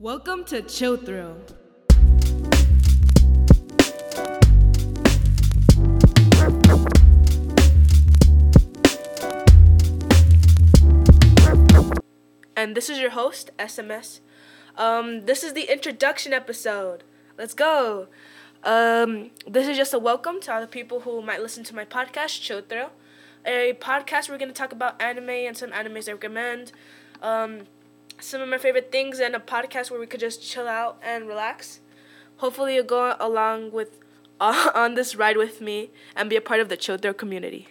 Welcome to Chill Thrill. And this is your host, SMS. Um, this is the introduction episode. Let's go. Um, this is just a welcome to all the people who might listen to my podcast, Chill Thrill. A podcast we're going to talk about anime and some animes I recommend. Um, some of my favorite things and a podcast where we could just chill out and relax. Hopefully, you'll go along with uh, on this ride with me and be a part of the Thrill community.